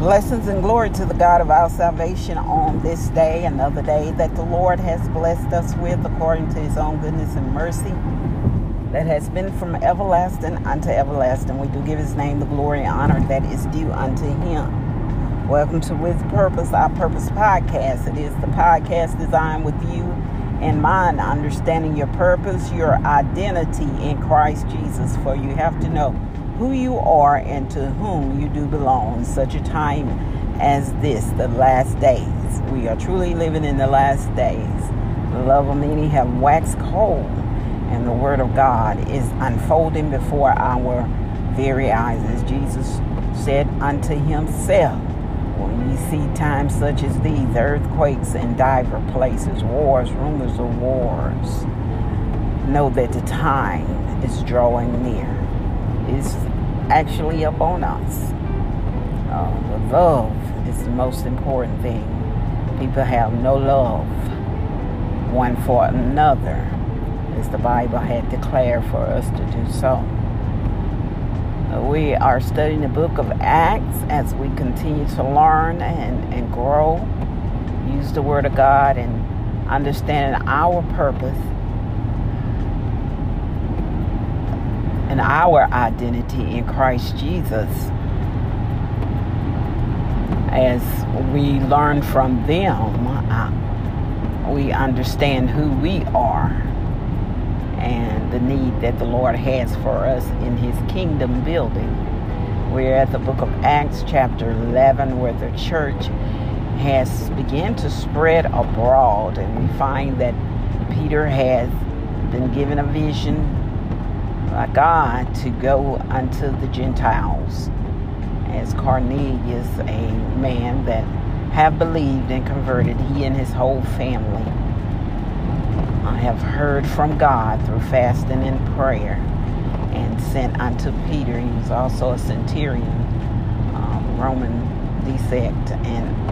Blessings and glory to the God of our salvation on this day, another day that the Lord has blessed us with according to his own goodness and mercy that has been from everlasting unto everlasting. We do give his name the glory and honor that is due unto him. Welcome to With Purpose, our Purpose podcast. It is the podcast designed with you in mind, understanding your purpose, your identity in Christ Jesus. For you have to know who you are and to whom you do belong. Such a time as this, the last days. We are truly living in the last days. The love of many have waxed cold, and the word of God is unfolding before our very eyes. As Jesus said unto himself, when you see times such as these, earthquakes in diver places, wars, rumors of wars, know that the time is drawing near. It's actually upon us. Uh, love is the most important thing. People have no love one for another, as the Bible had declared for us to do so. We are studying the book of Acts as we continue to learn and, and grow, use the Word of God, and understanding our purpose and our identity in Christ Jesus as we learn from them, uh, we understand who we are and the need that the Lord has for us in His kingdom building. We're at the book of Acts, chapter 11, where the church has begun to spread abroad, and we find that Peter has been given a vision by God to go unto the Gentiles. As Cornelius, a man that have believed and converted, he and his whole family I have heard from God through fasting and prayer and sent unto Peter. He was also a centurion, um, Roman descent, and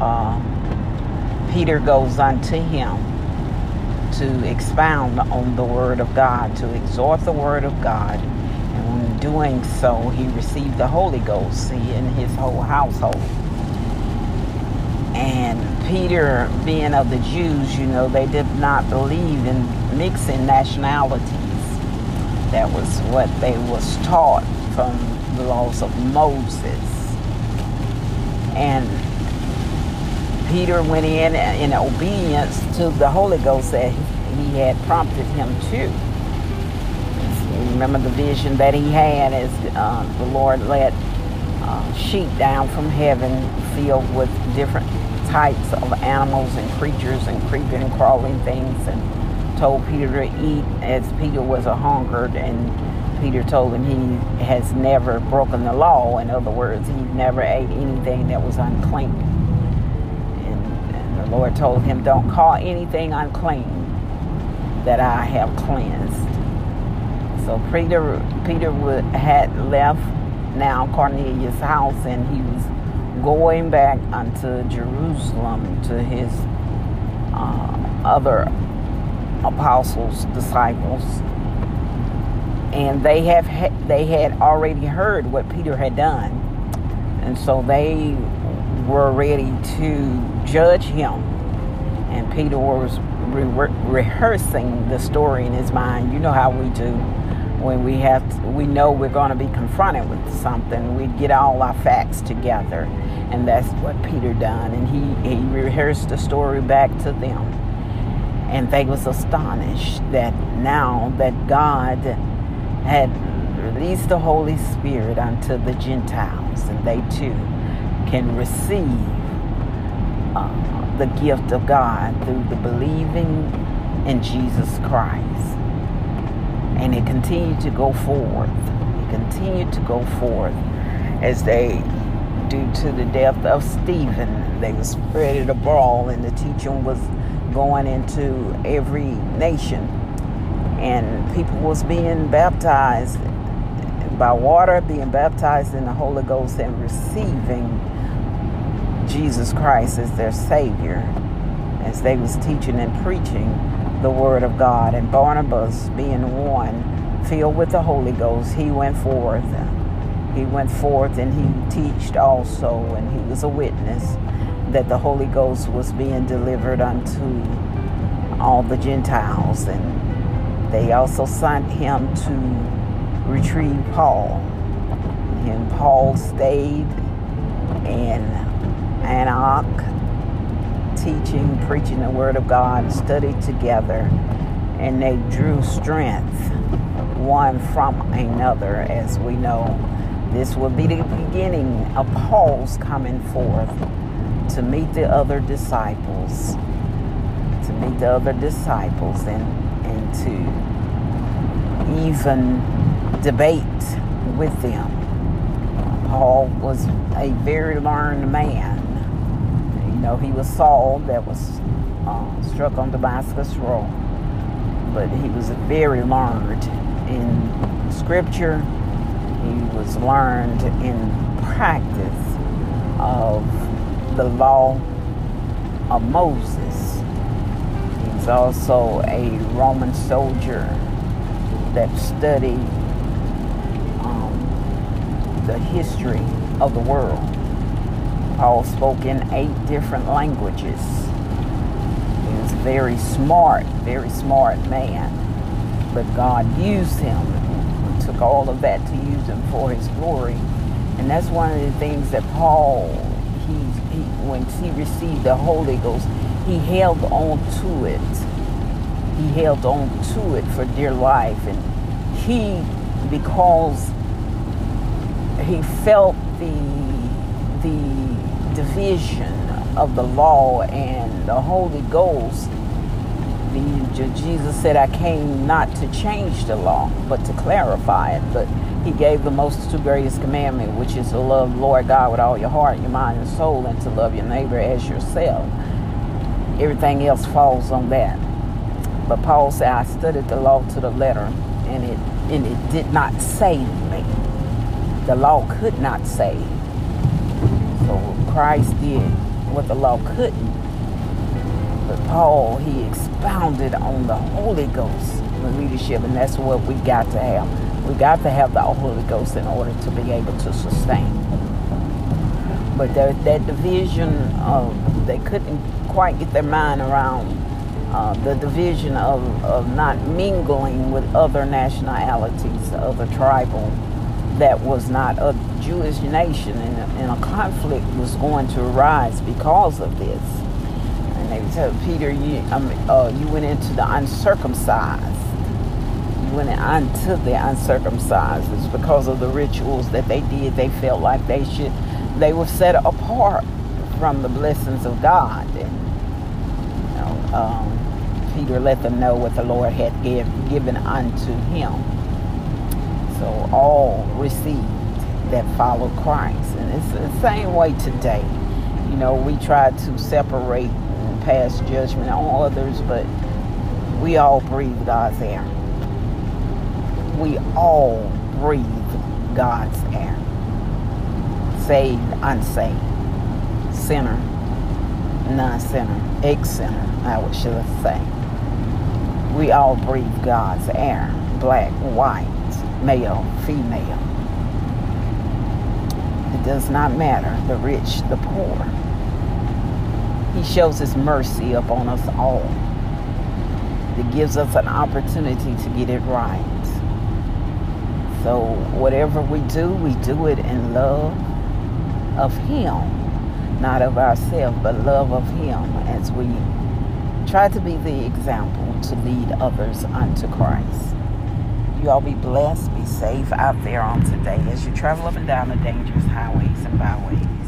uh, Peter goes unto him to expound on the Word of God, to exhort the Word of God. And in doing so, he received the Holy Ghost in his whole household. And Peter, being of the Jews, you know, they did not believe in mixing nationalities. That was what they was taught from the laws of Moses. And Peter went in in obedience to the Holy Ghost that he had prompted him to. Remember the vision that he had as uh, the Lord let uh, sheep down from heaven filled with different types of animals and creatures and creeping and crawling things and told Peter to eat as Peter was a hungered and Peter told him he has never broken the law. In other words, he never ate anything that was unclean. Lord told him, Don't call anything unclean that I have cleansed. So Peter, Peter had left now Cornelius' house and he was going back unto Jerusalem to his uh, other apostles, disciples. And they have they had already heard what Peter had done. And so they were ready to judge him. And Peter was re- rehearsing the story in his mind. You know how we do when we have to, we know we're going to be confronted with something. We get all our facts together, and that's what Peter done. And he he rehearsed the story back to them, and they was astonished that now that God had released the Holy Spirit unto the Gentiles, and they too can receive uh, the gift of God through the believing in Jesus Christ. And it continued to go forth. It continued to go forth as they, due to the death of Stephen, they were spread it abroad and the teaching was going into every nation. And people was being baptized by water, being baptized in the Holy Ghost and receiving Jesus Christ as their Savior as they was teaching and preaching the Word of God. And Barnabas, being one, filled with the Holy Ghost, he went forth he went forth and he taught also, and he was a witness that the Holy Ghost was being delivered unto all the Gentiles. And they also sent him to retrieve Paul. And Paul stayed Antioch, teaching, preaching the Word of God, studied together, and they drew strength one from another, as we know this will be the beginning of Paul's coming forth to meet the other disciples, to meet the other disciples and, and to even debate with them. Paul was a very learned man. Know, he was Saul that was uh, struck on Damascus Road, but he was very learned in Scripture he was learned in practice of the law of Moses. He's also a Roman soldier that studied um, the history of the world. Paul spoke in eight different languages. He was very smart, very smart man. But God used him took all of that to use him for his glory. And that's one of the things that Paul, he, he when he received the Holy Ghost, he held on to it. He held on to it for dear life. And he, because he felt the, the division of the law and the Holy Ghost, Jesus said, I came not to change the law, but to clarify it. But he gave the most two greatest commandment, which is to love Lord God with all your heart, your mind, and soul, and to love your neighbor as yourself. Everything else falls on that. But Paul said, I studied the law to the letter, and it and it did not save me. The law could not save. Christ did what the law couldn't but Paul, he expounded on the Holy Ghost leadership, and that's what we got to have. We got to have the Holy Ghost in order to be able to sustain. But that, that division of, they couldn't quite get their mind around uh, the division of, of not mingling with other nationalities, other tribal, that was not a Jewish nation, and, and a conflict was going to arise because of this And they said, Peter, you, um, uh, you went into the uncircumcised. You went into the uncircumcised. It's because of the rituals that they did. They felt like they should, they were set apart from the blessings of God. And, you know, um, Peter let them know what the Lord had give, given unto him. So all received that follow Christ. And it's the same way today. You know, we try to separate pass judgment on others, but we all breathe God's air. We all breathe God's air. Saved, unsaved, sinner, non-sinner, ex-sinner, I would should say. We all breathe God's air. Black, white, male, female. It does not matter, the rich, the poor he shows his mercy upon us all. It gives us an opportunity to get it right. So whatever we do, we do it in love of him, not of ourselves, but love of him as we try to be the example to lead others unto Christ. You all be blessed, be safe out there on today as you travel up and down the dangerous highways and byways.